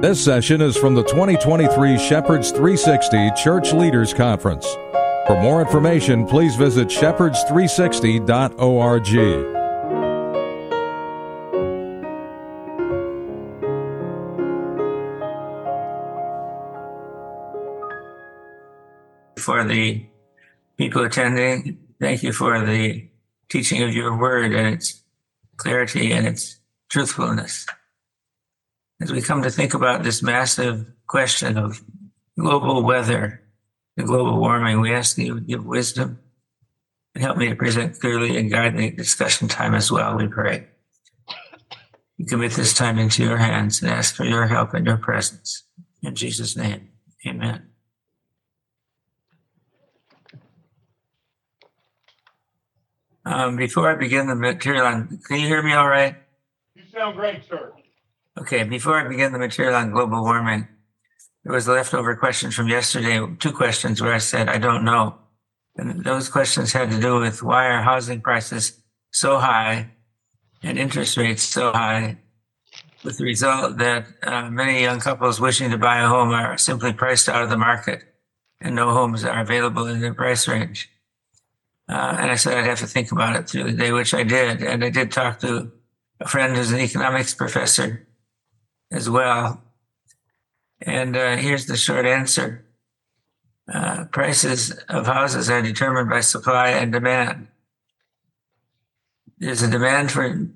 This session is from the 2023 Shepherds 360 Church Leaders Conference. For more information, please visit shepherds360.org. for the people attending. Thank you for the teaching of your word and its clarity and its truthfulness. As we come to think about this massive question of global weather and global warming, we ask you to give wisdom and help me to present clearly and guide the discussion time as well, we pray. We commit this time into your hands and ask for your help and your presence. In Jesus' name, amen. Um, before I begin the material can you hear me all right? You sound great, sir. Okay, before I begin the material on global warming, there was a leftover question from yesterday, two questions where I said, I don't know. And those questions had to do with why are housing prices so high and interest rates so high, with the result that uh, many young couples wishing to buy a home are simply priced out of the market and no homes are available in their price range. Uh, and I said I'd have to think about it through the day, which I did. And I did talk to a friend who's an economics professor as well. And uh, here's the short answer. Uh, prices of houses are determined by supply and demand. There's a demand for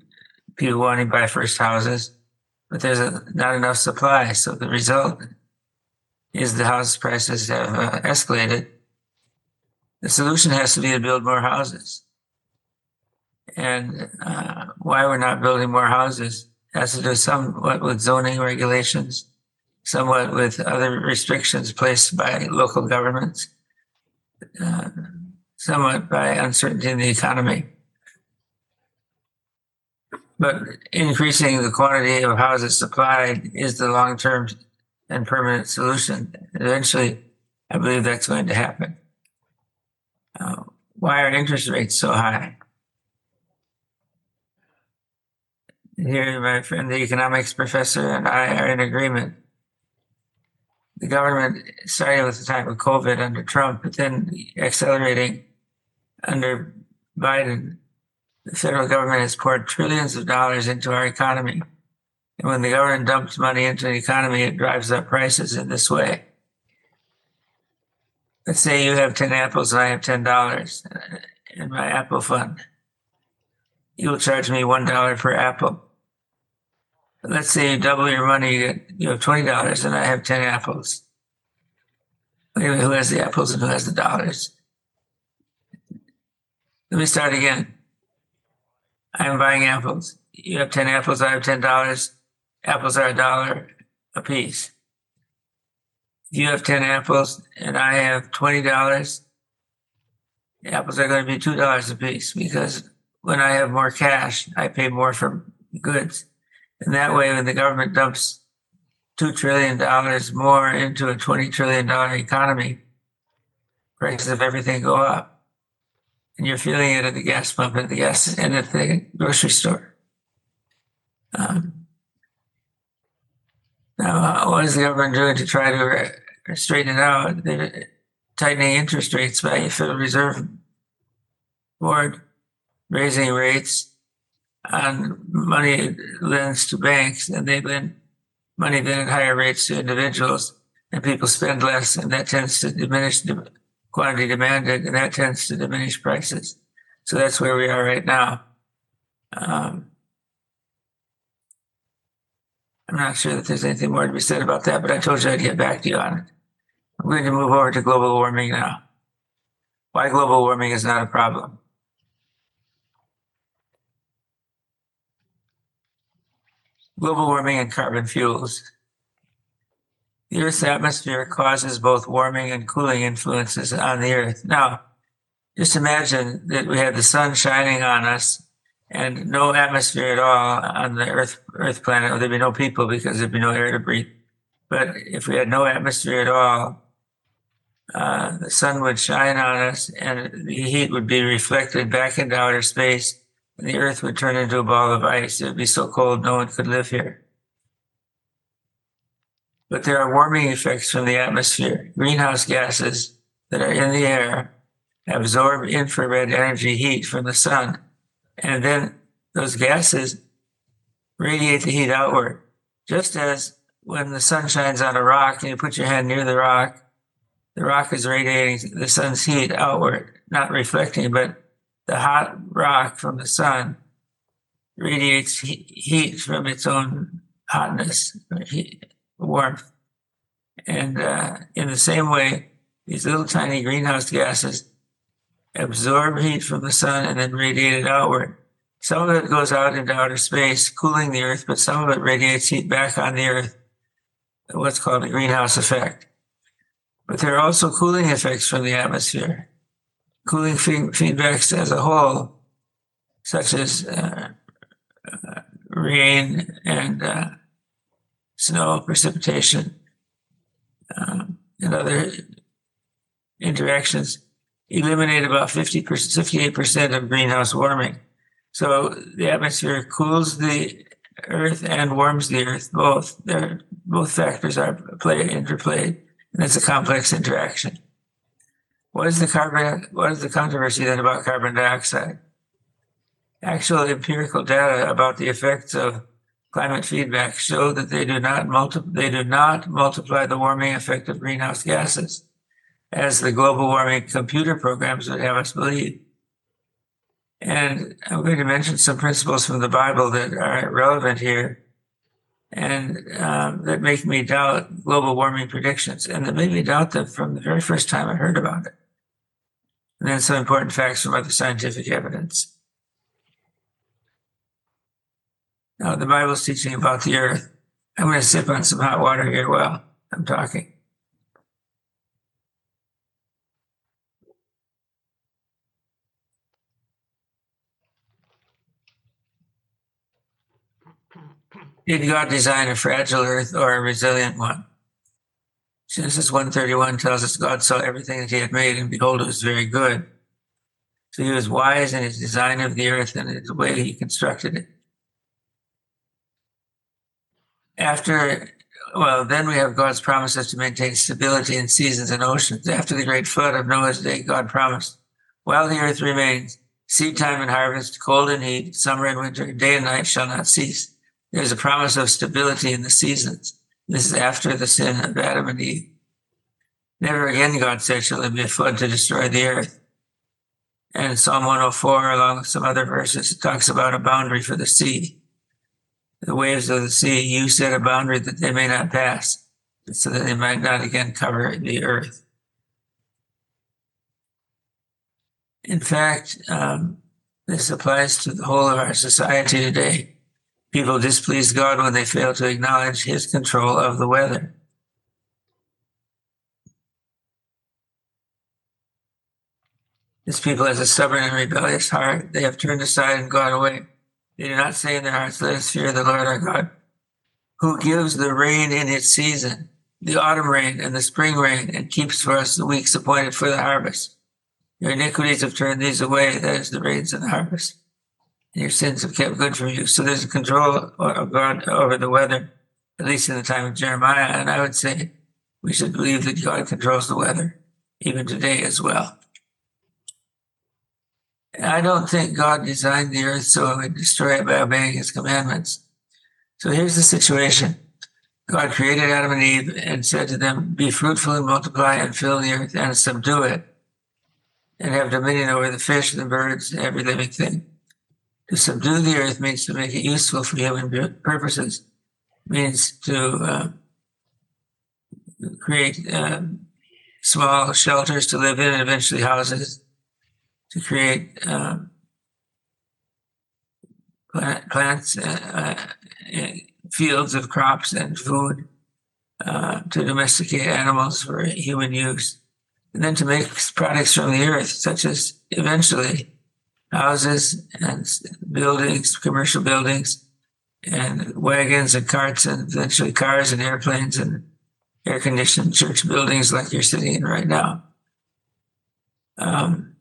people wanting to buy first houses, but there's a, not enough supply. So the result is the house prices have uh, escalated. The solution has to be to build more houses. And uh, why we're not building more houses has to do somewhat with zoning regulations, somewhat with other restrictions placed by local governments, uh, somewhat by uncertainty in the economy. But increasing the quantity of houses supplied is the long term and permanent solution. Eventually, I believe that's going to happen. Uh, why are interest rates so high? Here, my friend, the economics professor, and I are in agreement. The government started with the time of COVID under Trump, but then accelerating under Biden. The federal government has poured trillions of dollars into our economy. And when the government dumps money into the economy, it drives up prices in this way. Let's say you have 10 apples and I have $10 in my Apple fund. You will charge me $1 per apple. Let's say you double your money, you, have $20 and I have 10 apples. Anyway, who has the apples and who has the dollars? Let me start again. I am buying apples. You have 10 apples, I have $10. Apples are a dollar a piece you have 10 apples and I have $20, the apples are going to be $2 a piece because when I have more cash, I pay more for goods. And that way, when the government dumps $2 trillion more into a $20 trillion economy, prices of everything go up. And you're feeling it at the gas pump, at the gas, and at the grocery store. Um, now, what is the government doing to try to straighten it out. They're tightening interest rates by the Federal Reserve Board, raising rates on money lends to banks, and they lend money then at higher rates to individuals, and people spend less, and that tends to diminish the quantity demanded, and that tends to diminish prices. So that's where we are right now. Um, I'm not sure that there's anything more to be said about that, but I told you I'd get back to you on it. I'm going to move over to global warming now. Why global warming is not a problem. Global warming and carbon fuels. The Earth's atmosphere causes both warming and cooling influences on the Earth. Now, just imagine that we had the sun shining on us and no atmosphere at all on the Earth Earth planet. There'd be no people because there'd be no air to breathe. But if we had no atmosphere at all, uh, the sun would shine on us and the heat would be reflected back into outer space the earth would turn into a ball of ice. It would be so cold no one could live here. But there are warming effects from the atmosphere. Greenhouse gases that are in the air absorb infrared energy heat from the sun. And then those gases radiate the heat outward. Just as when the sun shines on a rock and you put your hand near the rock, the rock is radiating the sun's heat outward, not reflecting, but the hot rock from the sun radiates heat from its own hotness, heat, warmth. And uh, in the same way, these little tiny greenhouse gases absorb heat from the sun and then radiate it outward. Some of it goes out into outer space, cooling the earth, but some of it radiates heat back on the earth, what's called a greenhouse effect. But there are also cooling effects from the atmosphere. Cooling fe- feedbacks as a whole, such as uh, uh, rain and uh, snow precipitation um, and other interactions, eliminate about 50%, 58% of greenhouse warming. So the atmosphere cools the earth and warms the earth. Both, both factors are play interplayed, and it's a complex interaction. What is the carbon? What is the controversy then about carbon dioxide? Actual empirical data about the effects of climate feedback show that they do not multi- they do not multiply the warming effect of greenhouse gases, as the global warming computer programs would have us believe. And I'm going to mention some principles from the Bible that are relevant here and um, that make me doubt global warming predictions and that made me doubt them from the very first time I heard about it. And then some important facts from other scientific evidence. Now, the Bible's teaching about the earth. I'm going to sip on some hot water here while I'm talking. Did God design a fragile earth or a resilient one? Genesis 131 tells us God saw everything that he had made, and behold, it was very good. So he was wise in his design of the earth and in the way he constructed it. After, well, then we have God's promises to maintain stability in seasons and oceans. After the great flood of Noah's day, God promised, while the earth remains, seed time and harvest, cold and heat, summer and winter, day and night shall not cease. There's a promise of stability in the seasons. This is after the sin of Adam and Eve. Never again, God said, shall there be a flood to destroy the earth. And Psalm 104, along with some other verses, talks about a boundary for the sea. The waves of the sea, you set a boundary that they may not pass, so that they might not again cover the earth. In fact, um, this applies to the whole of our society today. People displease God when they fail to acknowledge his control of the weather. This people has a stubborn and rebellious heart. They have turned aside and gone away. They do not say in their hearts, Let us fear the Lord our God, who gives the rain in its season, the autumn rain and the spring rain, and keeps for us the weeks appointed for the harvest. Your iniquities have turned these away, that is the rains and the harvest. And your sins have kept good from you. So there's a control of God over the weather, at least in the time of Jeremiah. And I would say we should believe that God controls the weather, even today as well. I don't think God designed the earth so it would destroy it by obeying his commandments. So here's the situation. God created Adam and Eve and said to them, Be fruitful and multiply and fill the earth and subdue it, and have dominion over the fish, and the birds, and every living thing. To subdue the earth means to make it useful for human purposes, means to uh, create um, small shelters to live in and eventually houses to create um, plant, plants, uh, uh, fields of crops and food, uh, to domesticate animals for human use, and then to make products from the earth, such as eventually houses and buildings, commercial buildings, and wagons and carts, and eventually cars and airplanes and air conditioned church buildings like you're sitting in right now. Um,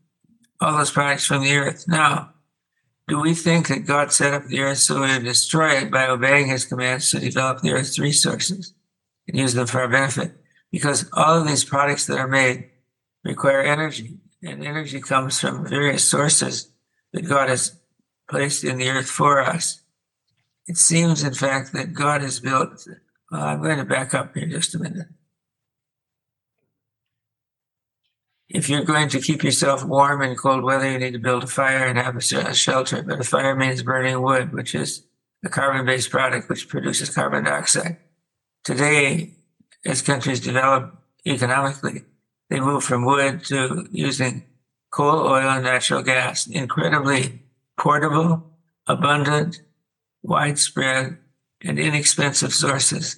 all those products from the earth. Now, do we think that God set up the earth so we would destroy it by obeying his commands to develop the earth's resources? and use them for our benefit. Because all of these products that are made require energy, and energy comes from various sources that God has placed in the earth for us. It seems, in fact, that God has built. Well, I'm going to back up here just a minute. If you're going to keep yourself warm in cold weather, you need to build a fire and have a shelter. But a fire means burning wood, which is a carbon based product which produces carbon dioxide. Today, as countries develop economically, they move from wood to using coal, oil, and natural gas, incredibly portable, abundant, widespread, and inexpensive sources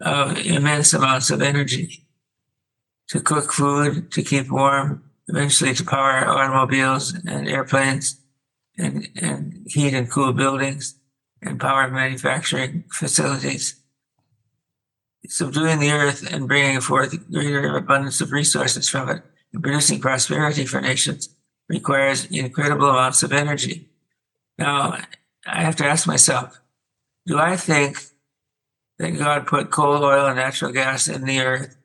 of immense amounts of energy to cook food, to keep warm, eventually to power automobiles and airplanes and, and heat and cool buildings and power manufacturing facilities. Subduing the earth and bringing forth greater abundance of resources from it producing prosperity for nations requires incredible amounts of energy. Now, I have to ask myself, do I think that God put coal, oil, and natural gas in the earth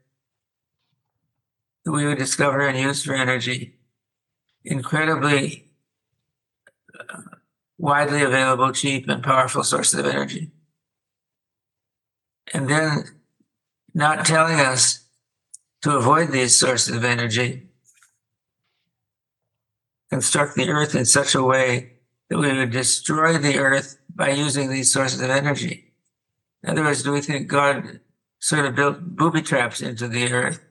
that we would discover and use for energy incredibly uh, widely available, cheap, and powerful sources of energy. And then not telling us to avoid these sources of energy, construct the earth in such a way that we would destroy the earth by using these sources of energy. In other words, do we think God sort of built booby traps into the earth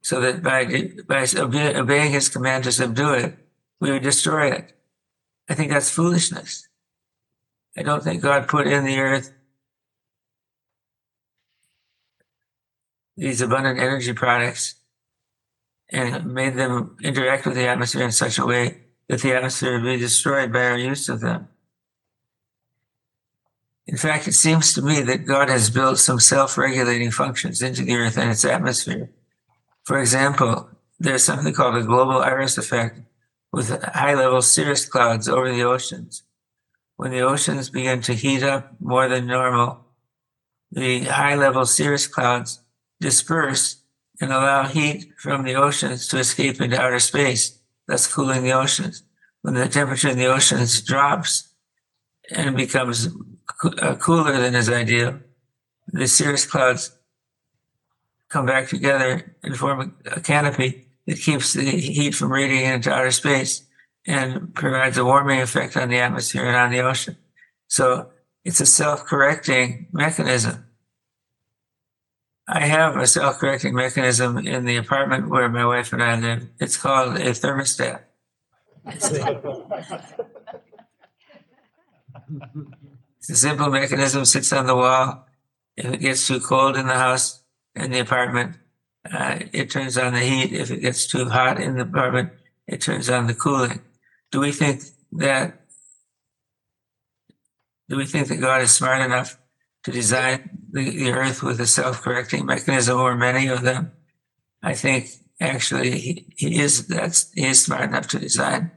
so that by, by obeying his command to subdue it, we would destroy it? I think that's foolishness. I don't think God put in the earth these abundant energy products and made them interact with the atmosphere in such a way that the atmosphere would be destroyed by our use of them. In fact, it seems to me that God has built some self regulating functions into the earth and its atmosphere. For example, there's something called the global iris effect with high level cirrus clouds over the oceans. When the oceans begin to heat up more than normal, the high level cirrus clouds disperse and allow heat from the oceans to escape into outer space, thus cooling the oceans. When the temperature in the oceans drops and becomes uh, cooler than is ideal, the cirrus clouds come back together and form a canopy that keeps the heat from radiating into outer space and provides a warming effect on the atmosphere and on the ocean. So it's a self-correcting mechanism. I have a self-correcting mechanism in the apartment where my wife and I live. It's called a thermostat. It's a simple mechanism, sits on the wall. If it gets too cold in the house, in the apartment, uh, it turns on the heat. If it gets too hot in the apartment, it turns on the cooling. Do we think that, do we think that God is smart enough to design the, the earth with a self-correcting mechanism or many of them? I think actually he, he is, that's, he is smart enough to design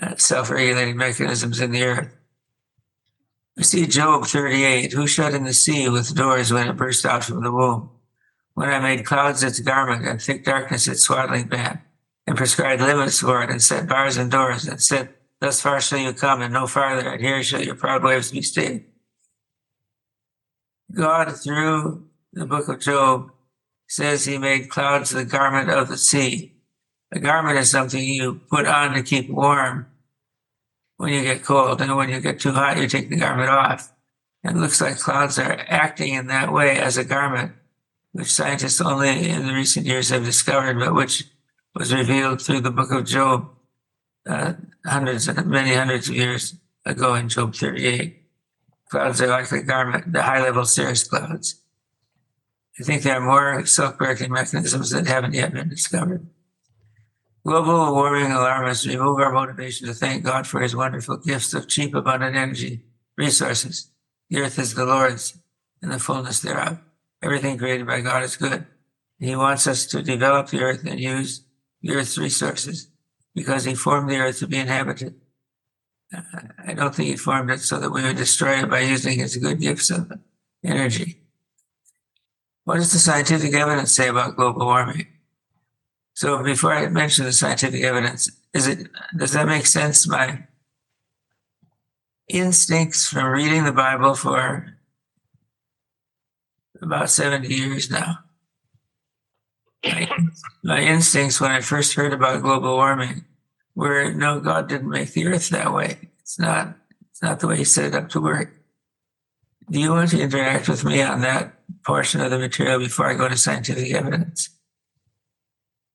uh, self-regulating mechanisms in the earth. We see Job 38, who shut in the sea with doors when it burst out from the womb? When I made clouds its garment and thick darkness its swaddling band, and prescribed limits for it, and set bars and doors, and said, Thus far shall you come, and no farther, and here shall your proud waves be stayed. God, through the book of Job, says he made clouds the garment of the sea. A garment is something you put on to keep warm when you get cold. And when you get too hot, you take the garment off. It looks like clouds are acting in that way as a garment, which scientists only in the recent years have discovered, but which was revealed through the book of Job uh, hundreds many hundreds of years ago in Job 38. Clouds are like the garment, the high level cirrus clouds. I think there are more self correcting mechanisms that haven't yet been discovered. Global warming alarmists remove our motivation to thank God for his wonderful gifts of cheap, abundant energy, resources. The earth is the Lord's and the fullness thereof. Everything created by God is good. He wants us to develop the earth and use the earth's resources because he formed the earth to be inhabited. I don't think he formed it so that we would destroy it by using his good gifts of energy. What does the scientific evidence say about global warming? So before I mention the scientific evidence, is it does that make sense? My instincts from reading the Bible for about 70 years now. My, my instincts when I first heard about global warming were no, God didn't make the earth that way. It's not, it's not the way he set it up to work. Do you want to interact with me on that portion of the material before I go to scientific evidence?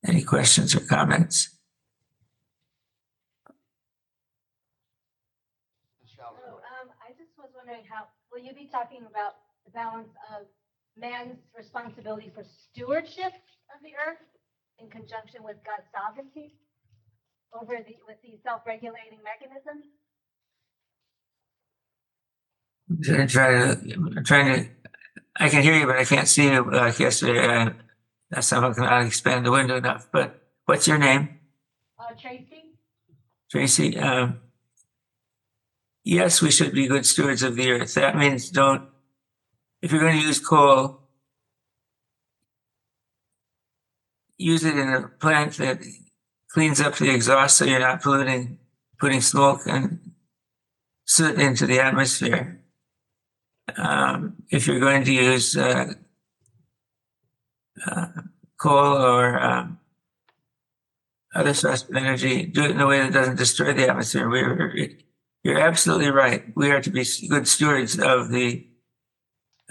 Any questions or comments? So, um, I just was wondering how, will you be talking about the balance of man's responsibility for stewardship of the earth in conjunction with God's sovereignty over the, with the self-regulating mechanisms? Trying to, trying to, I can hear you, but I can't see you like yesterday. Uh, that's not cannot expand the window enough. But what's your name? Uh, Tracy? Tracy, um, yes, we should be good stewards of the earth. That means don't, if you're going to use coal, use it in a plant that cleans up the exhaust so you're not polluting, putting smoke and soot into the atmosphere. Um, if you're going to use uh, uh, coal or um, other source of energy, do it in a way that doesn't destroy the atmosphere. We're, you're absolutely right. We are to be good stewards of the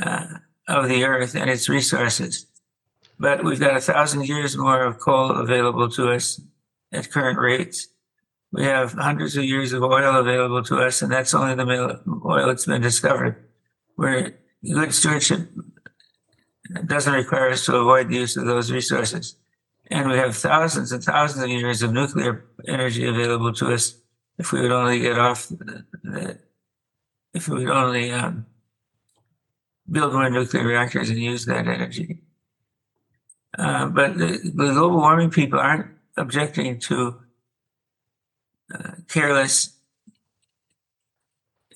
uh, of the earth and its resources. But we've got a thousand years more of coal available to us at current rates. We have hundreds of years of oil available to us, and that's only the oil that's been discovered. Where good stewardship doesn't require us to avoid the use of those resources. And we have thousands and thousands of years of nuclear energy available to us if we would only get off the, the if we would only um, build more nuclear reactors and use that energy. Uh, but the, the, global warming people aren't objecting to uh, careless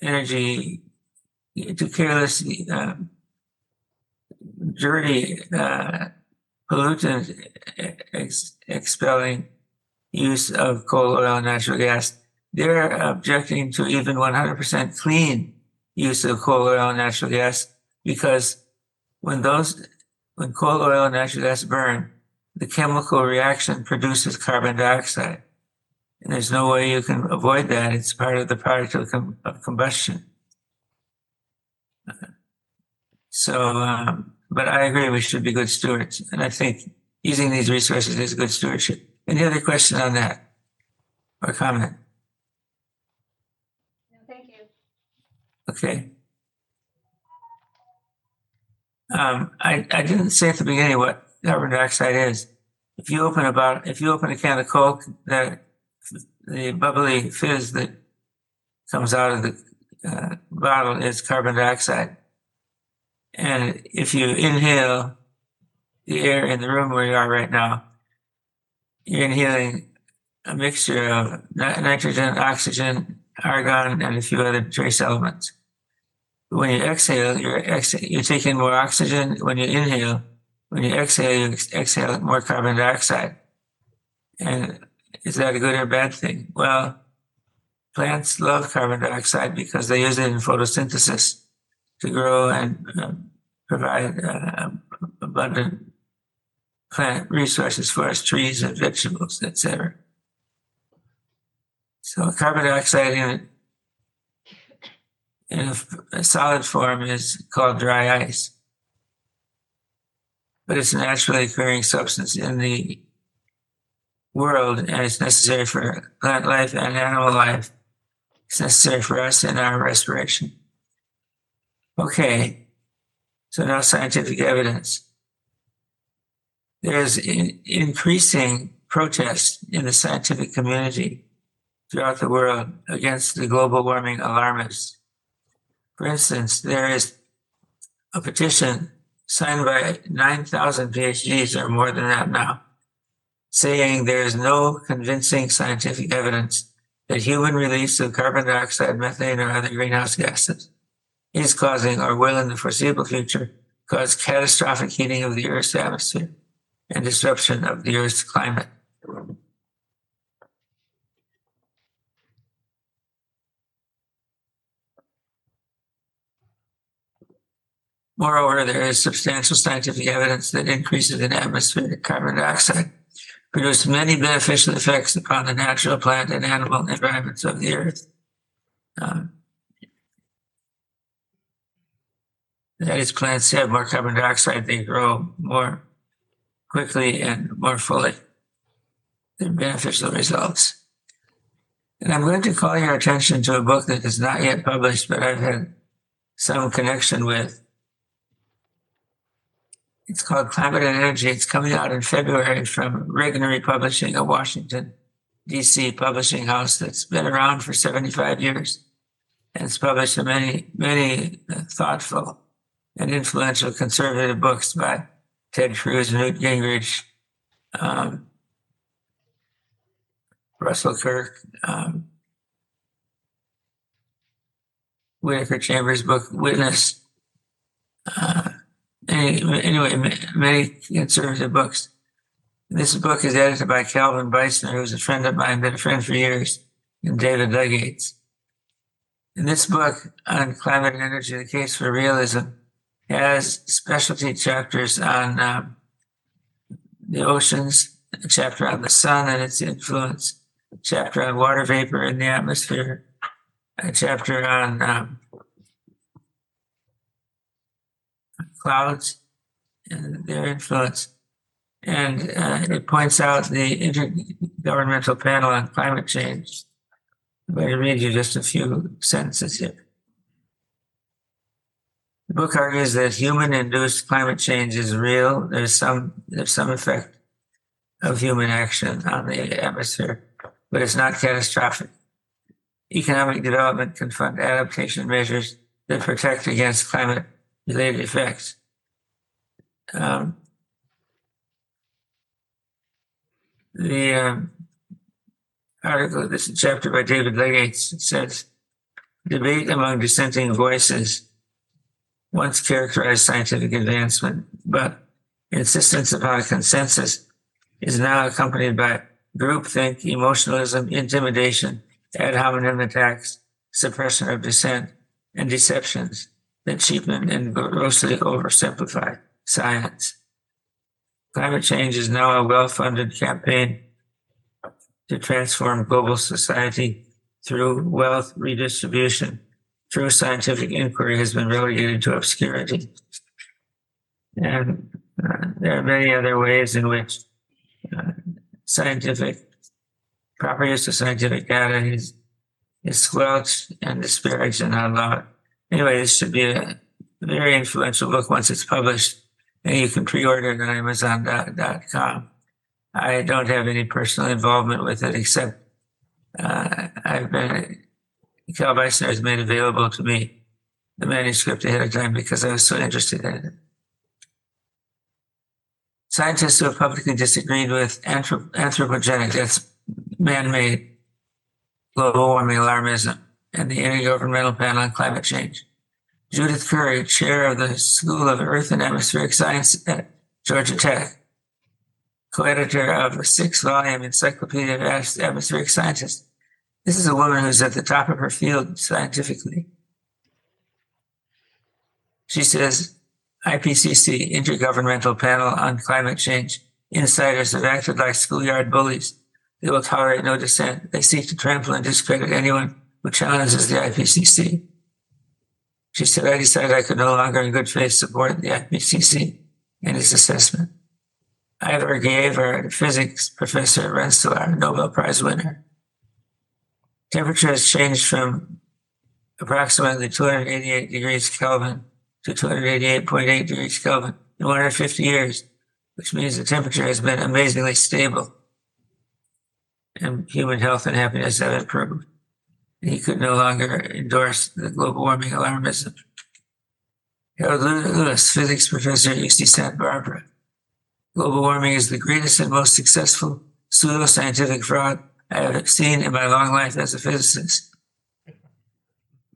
energy, to careless, um, dirty uh, pollutant ex- expelling use of coal, oil, and natural gas. They're objecting to even 100% clean use of coal, oil, and natural gas because when those, when coal, oil, and natural gas burn, the chemical reaction produces carbon dioxide. And there's no way you can avoid that. It's part of the product of, com- of combustion. So, um, but I agree we should be good stewards. And I think using these resources is good stewardship. Any other question on that or comment? No, thank you. Okay. Um, I, I didn't say at the beginning what carbon dioxide is. If you open about, if you open a can of Coke, the, the bubbly fizz that comes out of the uh, bottle is carbon dioxide. And if you inhale the air in the room where you are right now, you're inhaling a mixture of nitrogen, oxygen, argon, and a few other trace elements when you exhale, you're ex- you take in more oxygen. When you inhale, when you exhale, you exhale more carbon dioxide. And is that a good or bad thing? Well, plants love carbon dioxide because they use it in photosynthesis to grow and uh, provide uh, abundant plant resources for us, trees and vegetables, etc. So carbon dioxide in in a, a solid form is called dry ice. But it's a naturally occurring substance in the world and it's necessary for plant life and animal life. It's necessary for us in our respiration. Okay, so now scientific evidence. There's in, increasing protest in the scientific community throughout the world against the global warming alarmists. For instance, there is a petition signed by 9,000 PhDs or more than that now, saying there is no convincing scientific evidence that human release of carbon dioxide, methane, or other greenhouse gases is causing or will in the foreseeable future cause catastrophic heating of the Earth's atmosphere and disruption of the Earth's climate. Moreover, there is substantial scientific evidence that increases in atmospheric carbon dioxide produce many beneficial effects upon the natural plant and animal environments of the earth. Um, that is, plants have more carbon dioxide, they grow more quickly and more fully. They're beneficial results. And I'm going to call your attention to a book that is not yet published, but I've had some connection with. It's called Climate and Energy. It's coming out in February from Regnery Publishing, a Washington, D.C. publishing house that's been around for 75 years. And it's published many, many uh, thoughtful and influential conservative books by Ted Cruz, Newt Gingrich, um, Russell Kirk, um, Whittaker Chambers' book, Witness. Uh, anyway, many conservative books. This book is edited by Calvin Beisner, who's a friend of mine, been a friend for years, and David Legates. In this book on climate and energy, the case for realism has specialty chapters on um, the oceans, a chapter on the sun and its influence, a chapter on water vapor in the atmosphere, a chapter on um, clouds and their influence. And uh, it points out the Intergovernmental Panel on Climate Change. I'm going to read you just a few sentences here. The book argues that human-induced climate change is real. There's some there's some effect of human action on the atmosphere, but it's not catastrophic. Economic development can fund adaptation measures that protect against climate-related effects. Um, the um, article, this is chapter by David Legates, it says, debate among dissenting voices once characterized scientific advancement, but insistence upon consensus is now accompanied by groupthink, emotionalism, intimidation, ad hominem attacks, suppression of dissent, and deceptions that cheapen and grossly oversimplify science. Climate change is now a well-funded campaign to transform global society through wealth redistribution. True scientific inquiry has been relegated to obscurity. And uh, there are many other ways in which uh, scientific, proper use of scientific data is, is squelched and disparaged and outlawed. Anyway, this should be a very influential book once it's published and you can pre-order it on Amazon.com. I don't have any personal involvement with it except uh, I've been Cal Beisner has made available to me the manuscript ahead of time because I was so interested in it. Scientists who have publicly disagreed with anthrop- anthropogenic, that's man-made global warming alarmism, and the Intergovernmental Panel on Climate Change Judith Curry, chair of the School of Earth and Atmospheric Science at Georgia Tech, co-editor of a six-volume Encyclopedia of Atmospheric Scientists. This is a woman who's at the top of her field scientifically. She says, IPCC, Intergovernmental Panel on Climate Change, insiders have acted like schoolyard bullies. They will tolerate no dissent. They seek to trample and discredit anyone who challenges the IPCC. She said, I decided I could no longer in good faith support the IPCC in its assessment. Ivar Giaever, our physics professor Rensselaer, Nobel Prize winner. Temperature has changed from approximately 288 degrees Kelvin to 288.8 degrees Kelvin in 150 years, which means the temperature has been amazingly stable and human health and happiness have improved he could no longer endorse the global warming alarmism. Harold Lewis, physics professor at UC Santa Barbara. Global warming is the greatest and most successful pseudoscientific fraud I have seen in my long life as a physicist.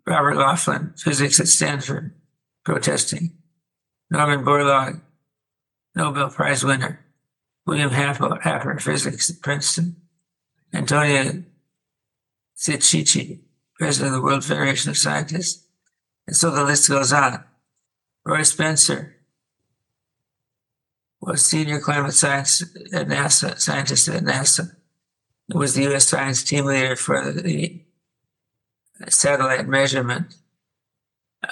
Robert Laughlin, physics at Stanford, protesting. Norman Borlaug, Nobel Prize winner. William Happer, Happer, physics at Princeton. Antonia Zichichi, president of the World Federation of Scientists. And so the list goes on. Roy Spencer was senior climate science at NASA, scientist at NASA. He was the U.S. science team leader for the satellite measurement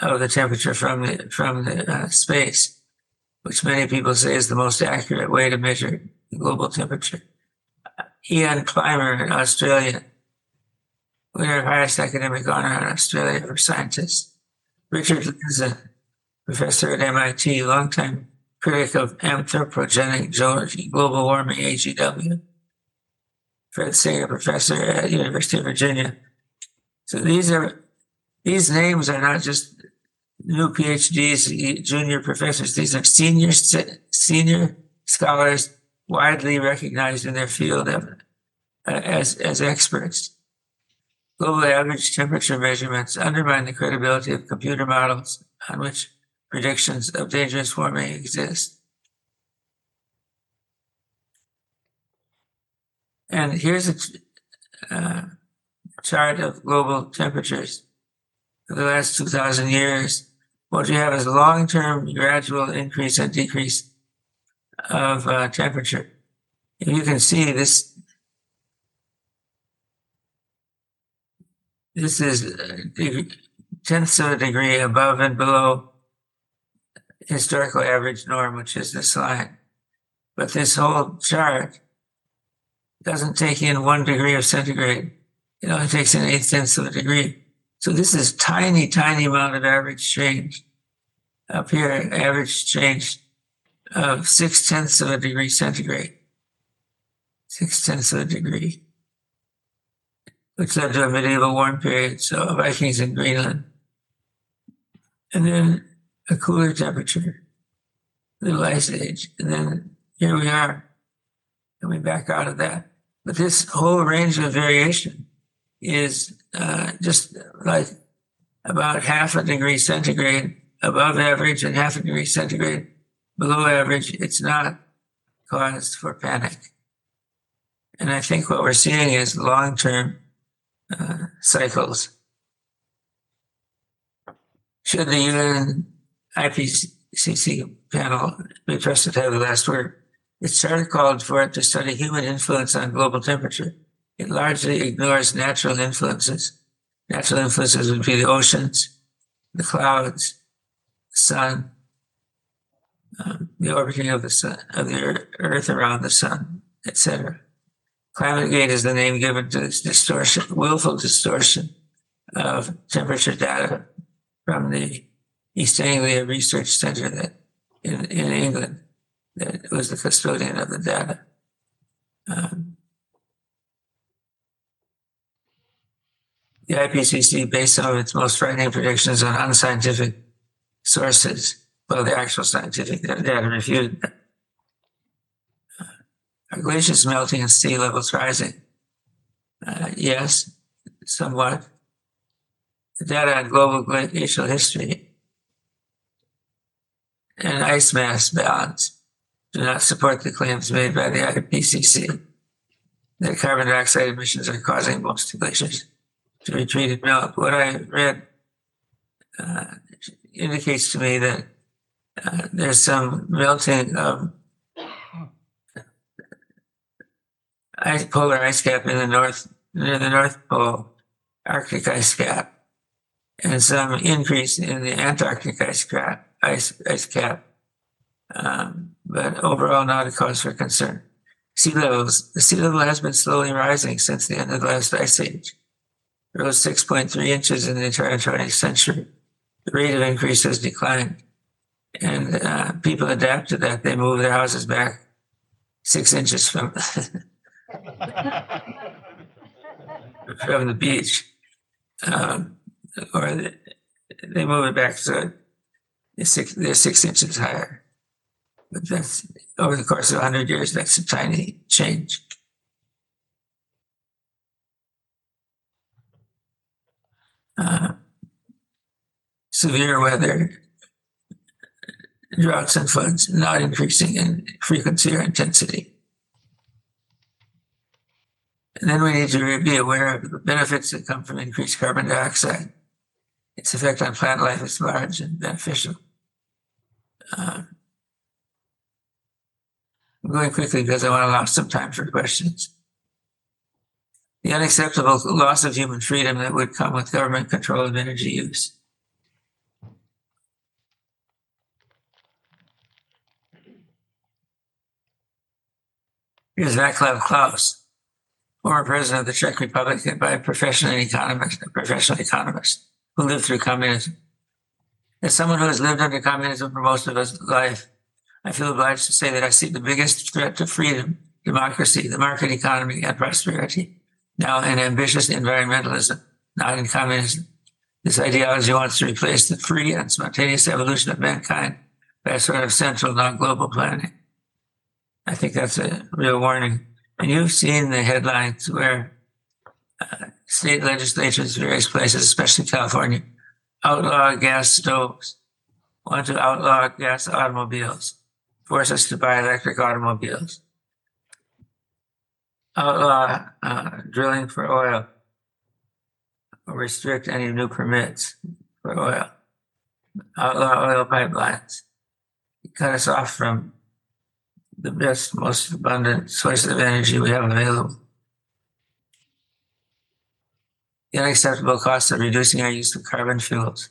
of the temperature from the from the uh, space, which many people say is the most accurate way to measure global temperature. Ian Plimer in Australia, winner of highest academic honor in Australia for scientists. Richard Lindzen, professor at MIT, longtime critic of anthropogenic geology, global warming, AGW. Fred Singer, professor at University of Virginia. So these are these names are not just new PhDs, junior professors. These are senior senior scholars widely recognized in their field of, uh, as as experts. Global average temperature measurements undermine the credibility of computer models on which predictions of dangerous warming exist. And here's a uh, chart of global temperatures for the last 2,000 years. What you have is a long-term gradual increase and decrease of uh, temperature. And you can see this. This is uh, tenths of a degree above and below historical average norm, which is this line. But this whole chart doesn't take in one degree of centigrade. It only takes in eight tenths of a degree. So this is tiny, tiny amount of average change. Up here, average change of six tenths of a degree centigrade. Six tenths of a degree. Which led to a medieval warm period, so Vikings in Greenland. And then a cooler temperature, little ice age, and then here we are coming back out of that. But this whole range of variation is uh, just like about half a degree centigrade above average and half a degree centigrade below average. It's not cause for panic. And I think what we're seeing is long term uh, cycles. Should the UN IPCC panel be trusted to have the last word? It started called for it to study human influence on global temperature. It largely ignores natural influences. Natural influences would be the oceans, the clouds, the sun, um, the orbiting of the sun, of the Earth around the sun, etc. Climate gate is the name given to this distortion, willful distortion of temperature data from the East Anglia Research Center that in, in England that was the custodian of the data. Um, the IPCC based some of its most frightening predictions on unscientific sources. Well, the actual scientific data refuted them. Glaciers melting and sea levels rising? Uh, yes, somewhat. Data on global glacial history and ice mass balance do not support the claims made by the IPCC that carbon dioxide emissions are causing most glaciers to retreat and melt. What I read uh, indicates to me that uh, there's some melting of ice, polar ice cap in the north, near the North Pole, Arctic ice cap, and some increase in the Antarctic ice cap, ice, ice cap. Um, but overall not a cause for concern. Sea levels, the sea level has been slowly rising since the end of the last ice age. It rose 6.3 inches in the entire 20th century. The rate of increase has declined. And uh, people adapt to that. They move their houses back six inches from, from the beach. Um, or they, move it back so they're six, they're six inches higher. But that's over the course of 100 years, that's a tiny change. Uh, severe weather droughts and floods, not increasing in frequency or intensity. Then we need to be aware of the benefits that come from increased carbon dioxide. Its effect on plant life is large and beneficial. Um, I'm going quickly because I want to allow some time for questions. The unacceptable loss of human freedom that would come with government control of energy use. Here's Václav Klaus, former president of the Czech Republic and by profession an economist, a professional economist who lived through communism. As someone who has lived under communism for most of his life, I feel obliged to say that I see the biggest threat to freedom, democracy, the market economy, and prosperity now in ambitious environmentalism, not in communism. This ideology wants to replace the free and spontaneous evolution of mankind by a sort of central, non-global planning. I think that's a real warning. And you've seen the headlines where uh, state legislatures, various places, especially California, outlaw gas stoves, want to outlaw gas automobiles, force us to buy electric automobiles, outlaw uh, drilling for oil, restrict any new permits for oil, outlaw oil pipelines, cut us off from the best, most abundant source of energy we have available. The unacceptable cost of reducing our use of carbon fuels.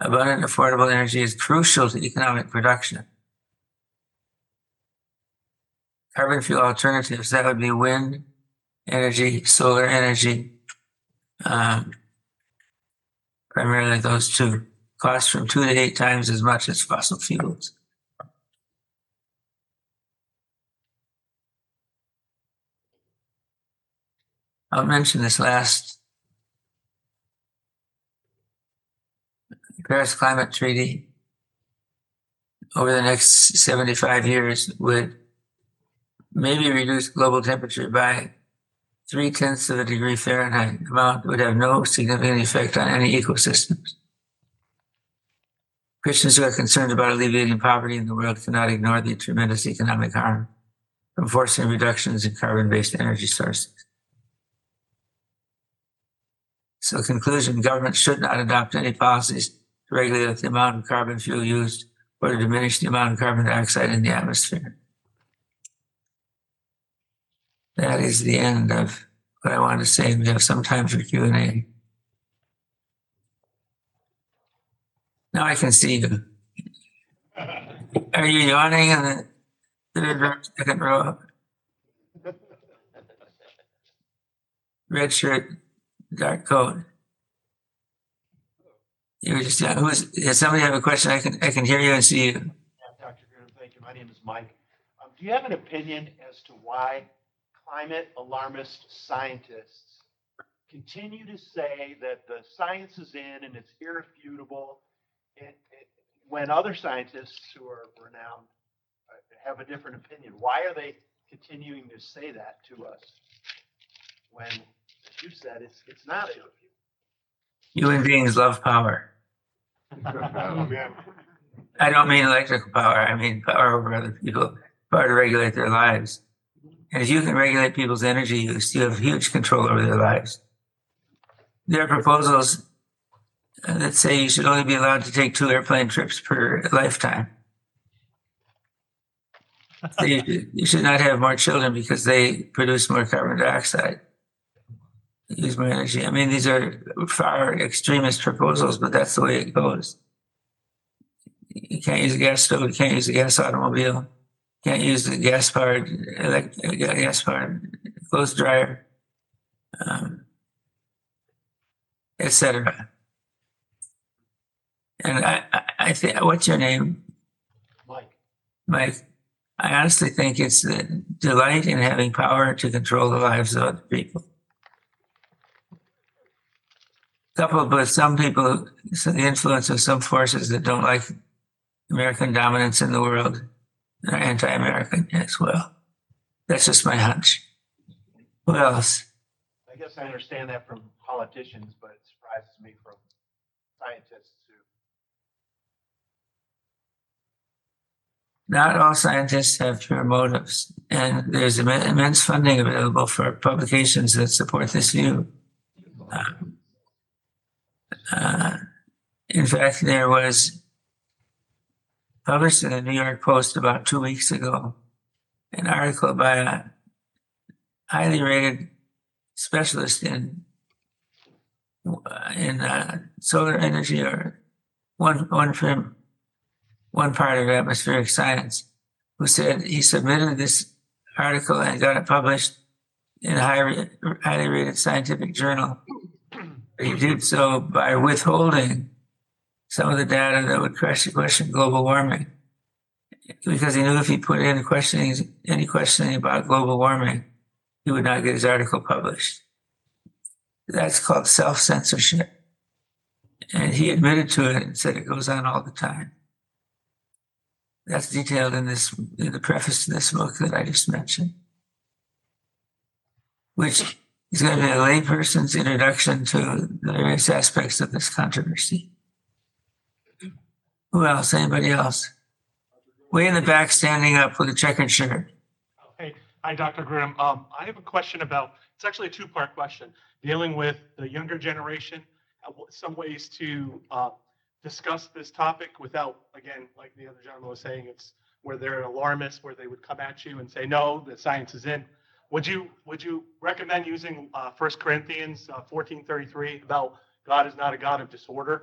Abundant, affordable energy is crucial to economic production. Carbon fuel alternatives, that would be wind energy, solar energy, um, primarily those two, cost from two to eight times as much as fossil fuels. I'll mention this last Paris Climate Treaty over the next 75 years would maybe reduce global temperature by three tenths of a degree Fahrenheit. Amount would have no significant effect on any ecosystems. Christians who are concerned about alleviating poverty in the world cannot ignore the tremendous economic harm from forcing reductions in carbon-based energy sources. So conclusion, government should not adopt any policies to regulate the amount of carbon fuel used or to diminish the amount of carbon dioxide in the atmosphere. That is the end of what I wanted to say. We have some time for Q and A. Now I can see you. Are you yawning in the third row, second row? Red shirt, dark coat. You were just, yeah, who is, does somebody have a question? I can, I can hear you and see you. Yeah, Dr. Grudem, thank you. My name is Mike. Um, do you have an opinion as to why climate alarmist scientists continue to say that the science is in and it's irrefutable? And, and when other scientists who are renowned uh, have a different opinion, why are they continuing to say that to us? When, you said, it's, it's not. Human beings love power. I don't mean electrical power. I mean power over other people, power to regulate their lives. And if you can regulate people's energy use, you have huge control over their lives. There are proposals uh, that say you should only be allowed to take two airplane trips per lifetime. So you, you should not have more children because they produce more carbon dioxide, use more energy. I mean, these are far extremist proposals, but that's the way it goes. You can't use a gas stove, you can't use a gas automobile, can't use the gas powered, elect, gas powered clothes dryer, um, etc. And I, I, I think, what's your name, Mike, Mike? I honestly think it's the delight in having power to control the lives of other people. Coupled with some people, so the influence of some forces that don't like American dominance in the world are anti-American as well. That's just my hunch. Who else? I guess I understand that from politicians, but it surprises me from scientists who not all scientists have pure motives, and there's immense funding available for publications that support this view. Um, uh, in fact, there was published in the New York Post about two weeks ago an article by a highly rated specialist in in uh, solar energy or one one firm one part of atmospheric science who said he submitted this article and got it published in a high, highly rated scientific journal. He did so by withholding some of the data that would question, global warming. Because he knew if he put in questioning, any questioning about global warming, he would not get his article published. That's called self censorship. And he admitted to it and said it goes on all the time. That's detailed in this, in the preface to this book that I just mentioned. Which is going to be a layperson's introduction to the various aspects of this controversy. Who else? Anybody else? Way in the back, standing up with a checkered shirt. Hey, hi, Dr. Grudem. Um, I have a question about, it's actually a two-part question, dealing with the younger generation, uh, some ways to uh, discuss this topic without, again, like the other gentleman was saying, it's where they're alarmists, where they would come at you and say, no, the science is in. Would you, would you recommend using uh, 1 Corinthians uh, 14:33 about God is not a God of disorder?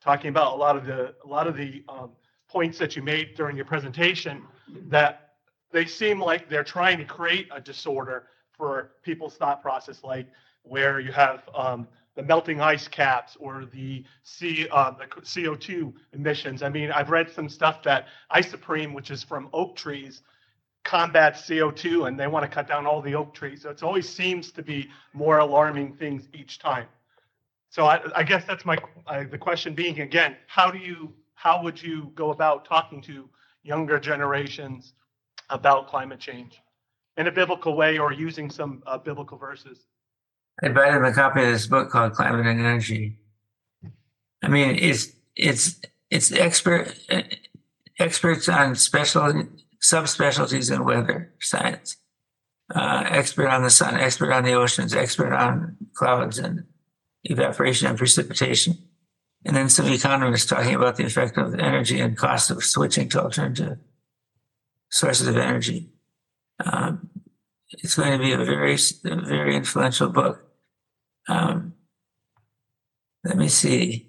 Talking about a lot of the, a lot of the um, points that you made during your presentation that they seem like they're trying to create a disorder for people's thought process, like where you have um, the melting ice caps or the C, uh, the CO2 emissions. I mean, I've read some stuff that isoprene, which is from oak trees, combats CO2, and they want to cut down all the oak trees. So it always seems to be more alarming things each time. So I, I guess that's my uh, the question being again, how do you how would you go about talking to younger generations about climate change in a biblical way or using some uh, biblical verses? I bought him a copy of this book called Climate and Energy. I mean, it's it's it's expert experts on special subspecialties in weather science, uh, expert on the sun, expert on the oceans, expert on clouds and evaporation and precipitation, and then some economists talking about the effect of energy and cost of switching to alternative sources of energy. Um, it's going to be a very, very influential book. Um, let me see.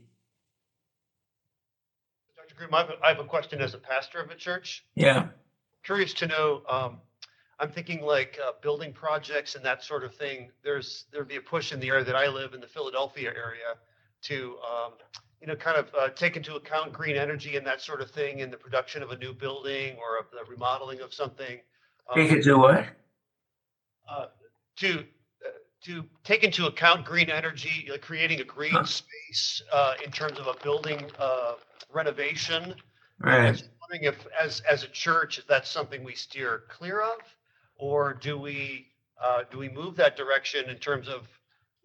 Dr. Grudem, I have, a- I have a question as a pastor of a church. Yeah, Curious to know, um, I'm thinking like, uh, building projects and that sort of thing. There's, there'd be a push in the area that I live in the Philadelphia area to, um, you know, kind of, uh, take into account green energy and that sort of thing in the production of a new building or of the remodeling of something. Um, take it to what? uh, to uh, to take into account green energy, uh, creating a green Huh. space uh, in terms of a building uh, renovation. Right. Wondering if, as as a church, that's something we steer clear of, or do we uh, do we move that direction in terms of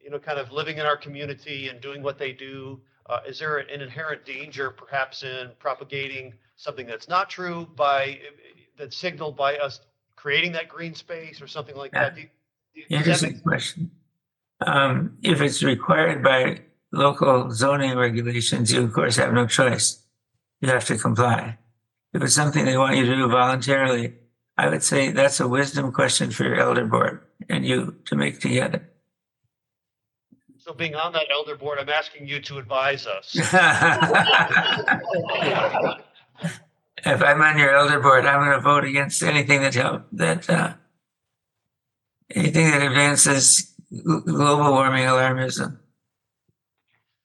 you know kind of living in our community and doing what they do? Uh, is there an inherent danger, perhaps, in propagating something that's not true by that's signaled by us creating that green space or something like that? Do do does that Interesting question. Um, if it's required by local zoning regulations, you of course have no choice. You have to comply. If it's something they want you to do voluntarily, I would say that's a wisdom question for your elder board and you to make together. So being on that elder board, I'm asking you to advise us. if I'm on your elder board, I'm going to vote against anything that help that uh, anything that advances global warming alarmism.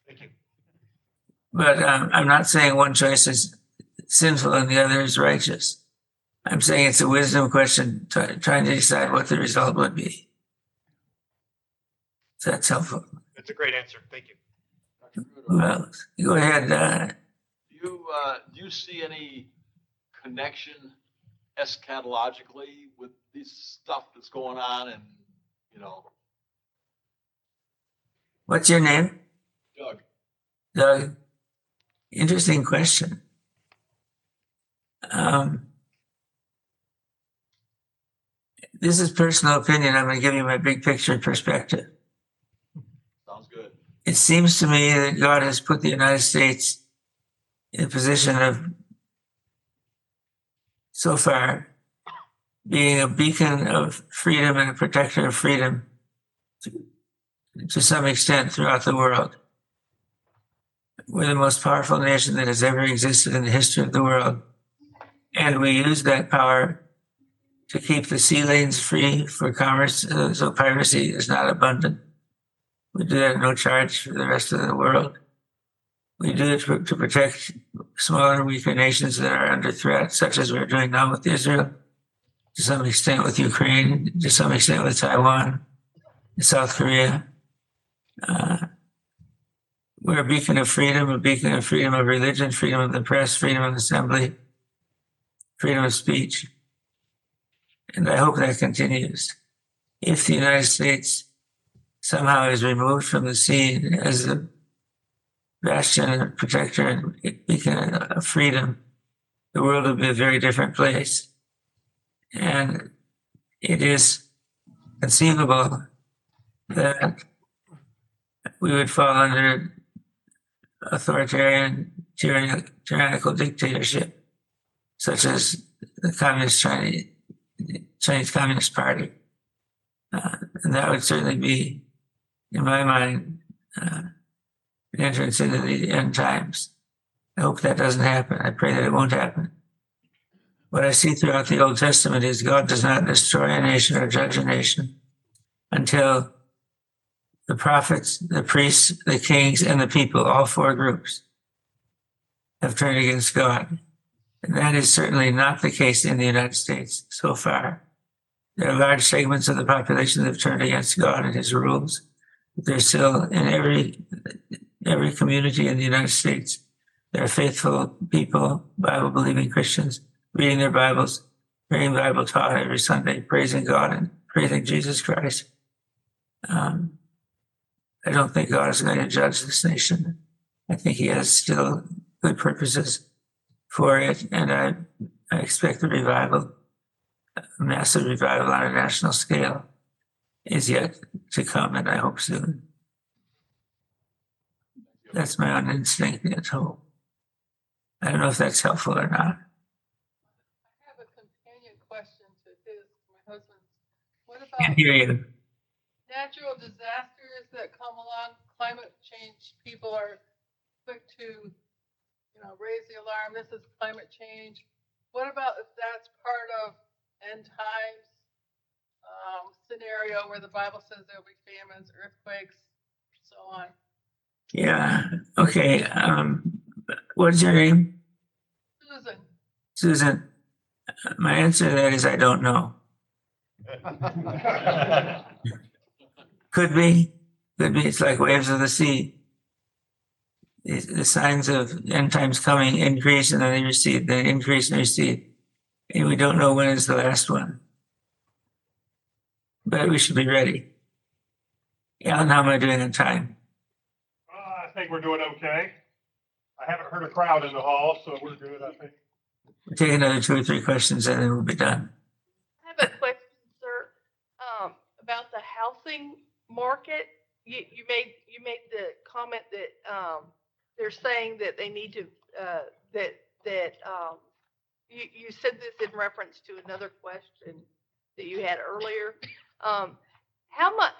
Thank you. But um, I'm not saying one choice is sinful and the other is righteous. I'm saying it's a wisdom question, try, trying to decide what the result would be. If that's helpful. That's a great answer. Thank you. Who else? Go ahead. Uh, Do you, uh, do you see any connection eschatologically with this stuff that's going on and, you know, what's your name? Doug? Doug, interesting question. Um, this is personal opinion. I'm going to give you my big picture perspective. Sounds good. It seems to me that God has put the United States in a position of, so far, being a beacon of freedom and a protector of freedom to, to some extent throughout the world. We're the most powerful nation that has ever existed in the history of the world. And we use that power to keep the sea lanes free for commerce, uh, so piracy is not abundant. We do that at no charge for the rest of the world. We do it to, protect smaller, weaker nations that are under threat, such as we're doing now with Israel, to some extent with Ukraine, to some extent with Taiwan, South Korea. Uh, we're a beacon of freedom, a beacon of freedom of religion, freedom of the press, freedom of assembly, freedom of speech. And I hope that continues. If the United States somehow is removed from the scene as a bastion and protector and beacon of uh, freedom, the world will be a very different place. And it is conceivable that we would fall under authoritarian tyrannical dictatorship, such as the Communist Chinese, Chinese Communist Party. Uh, and that would certainly be, in my mind, uh, an entrance into the end times. I hope that doesn't happen. I pray that it won't happen. What I see throughout the Old Testament is God does not destroy a nation or judge a nation until the prophets, the priests, the kings, and the people, all four groups, have turned against God. And that is certainly not the case in the United States so far. There are large segments of the population that have turned against God and his rules. There's still in every every community in the United States. There are faithful people, Bible believing Christians, reading their Bibles, hearing Bible taught every Sunday, praising God and praising Jesus Christ. Um, I don't think God is going to judge this nation. I think He has still good purposes for it, and I, I expect a revival, a massive revival on a national scale, is yet to come, and I hope soon. That's my own instinct and hope. I don't know if that's helpful or not. I have a companion question to his, my husband's. What Can't about hear you. natural disasters that come along, climate change? People are quick to, you know, raise the alarm, this is climate change. What about if that's part of end times, um, scenario where the Bible says there'll be famines, earthquakes, so on? Yeah. Okay. Um, what's your name? Susan, Susan. My answer to that is I don't know. Could be. Could be. It's like waves of the sea. The, the signs of end times coming increase and then they recede, then increase and recede. And we don't know when is the last one. But we should be ready. Alan, how am I doing on time? Uh, I think we're doing okay. I haven't heard a crowd in the hall, so we're good, I think. We'll take another two or three questions and then we'll be done. I have a question, sir, um, about the housing market. You, you made, you made the comment that, um, they're saying that they need to, uh, that, that, um, you, you said this in reference to another question that you had earlier. Um, how much,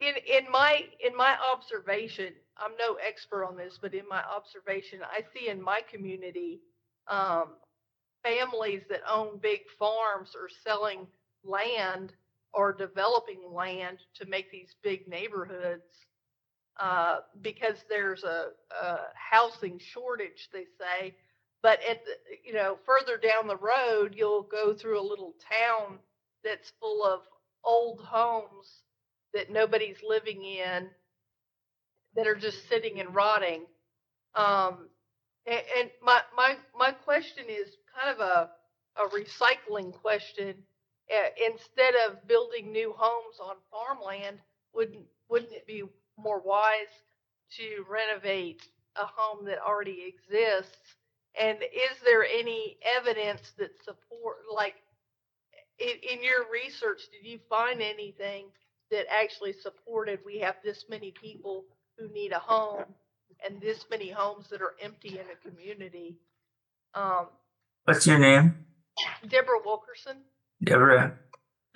in, in my, in my observation, I'm no expert on this, but in my observation, I see in my community, um, families that own big farms are selling land or developing land to make these big neighborhoods uh, because there's a, a housing shortage, they say. But at you know further down the road, you'll go through a little town that's full of old homes that nobody's living in that are just sitting and rotting. Um, and, and my, my, my question is kind of a, a recycling question. Uh, instead of building new homes on farmland, wouldn't, wouldn't it be more wise to renovate a home that already exists? And is there any evidence that support, like, in, in your research, did you find anything that actually supported, we have this many people who need a home and this many homes that are empty in a community? Um, What's your name? Deborah Wilkerson? Deborah.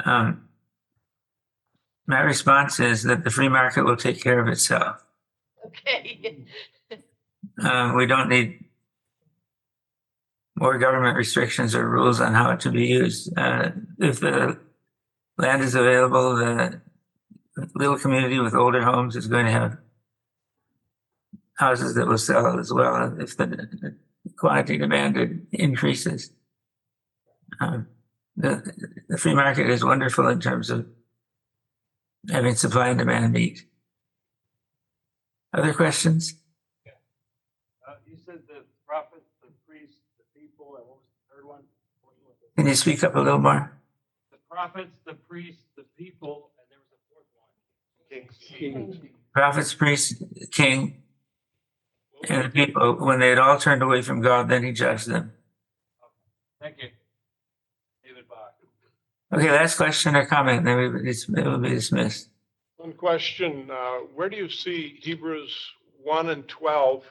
Um, my response is that the free market will take care of itself. Okay. Uh, we don't need more government restrictions or rules on how it to be used. Uh, if the land is available, the little community with older homes is going to have houses that will sell as well if the quantity demanded increases. Um, the, the free market is wonderful in terms of having supply and demand meet. Other questions? Uh, you said the prophets, the priests, the people, and what was the third one? What? Can you speak up a little more? The prophets, the priests, the people, and there was a fourth one. Kings. Prophets, priests, king, and the people, when they had all turned away from God, then he judged them. Thank you. Okay, last question or comment, then we it will be dismissed. One question, uh, where do you see Hebrews one and twelve,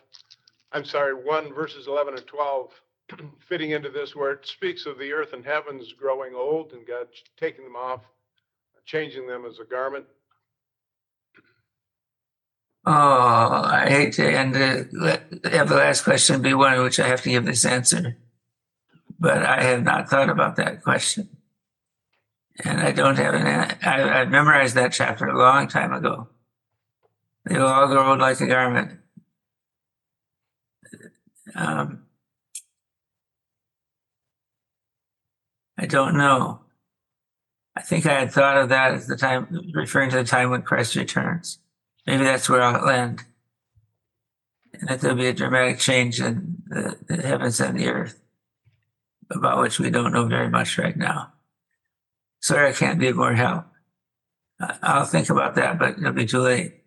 I'm sorry, one verses eleven and twelve fitting into this where it speaks of the earth and heavens growing old and God taking them off, changing them as a garment? Oh, I hate to end the, let, have the last question be one in which I have to give this answer. But I have not thought about that question. And I don't have an, I, I memorized that chapter a long time ago. They will all grow old like a garment. Um, I don't know. I think I had thought of that as the time, referring to the time when Christ returns. Maybe that's where I'll land. And that there'll be a dramatic change in the, the heavens and the earth, about which we don't know very much right now. Sorry, I can't be more help. I'll think about that, but it'll be too late.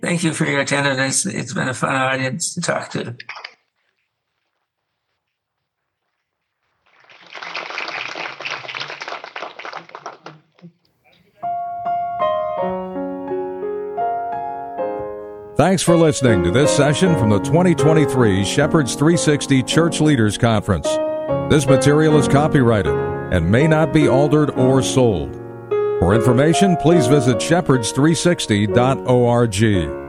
Thank you for your attendance. It's been a fun audience to talk to. Thanks for listening to this session from the 2023 Shepherds 360 Church Leaders Conference. This material is copyrighted and may not be altered or sold. For information, please visit shepherds360.org.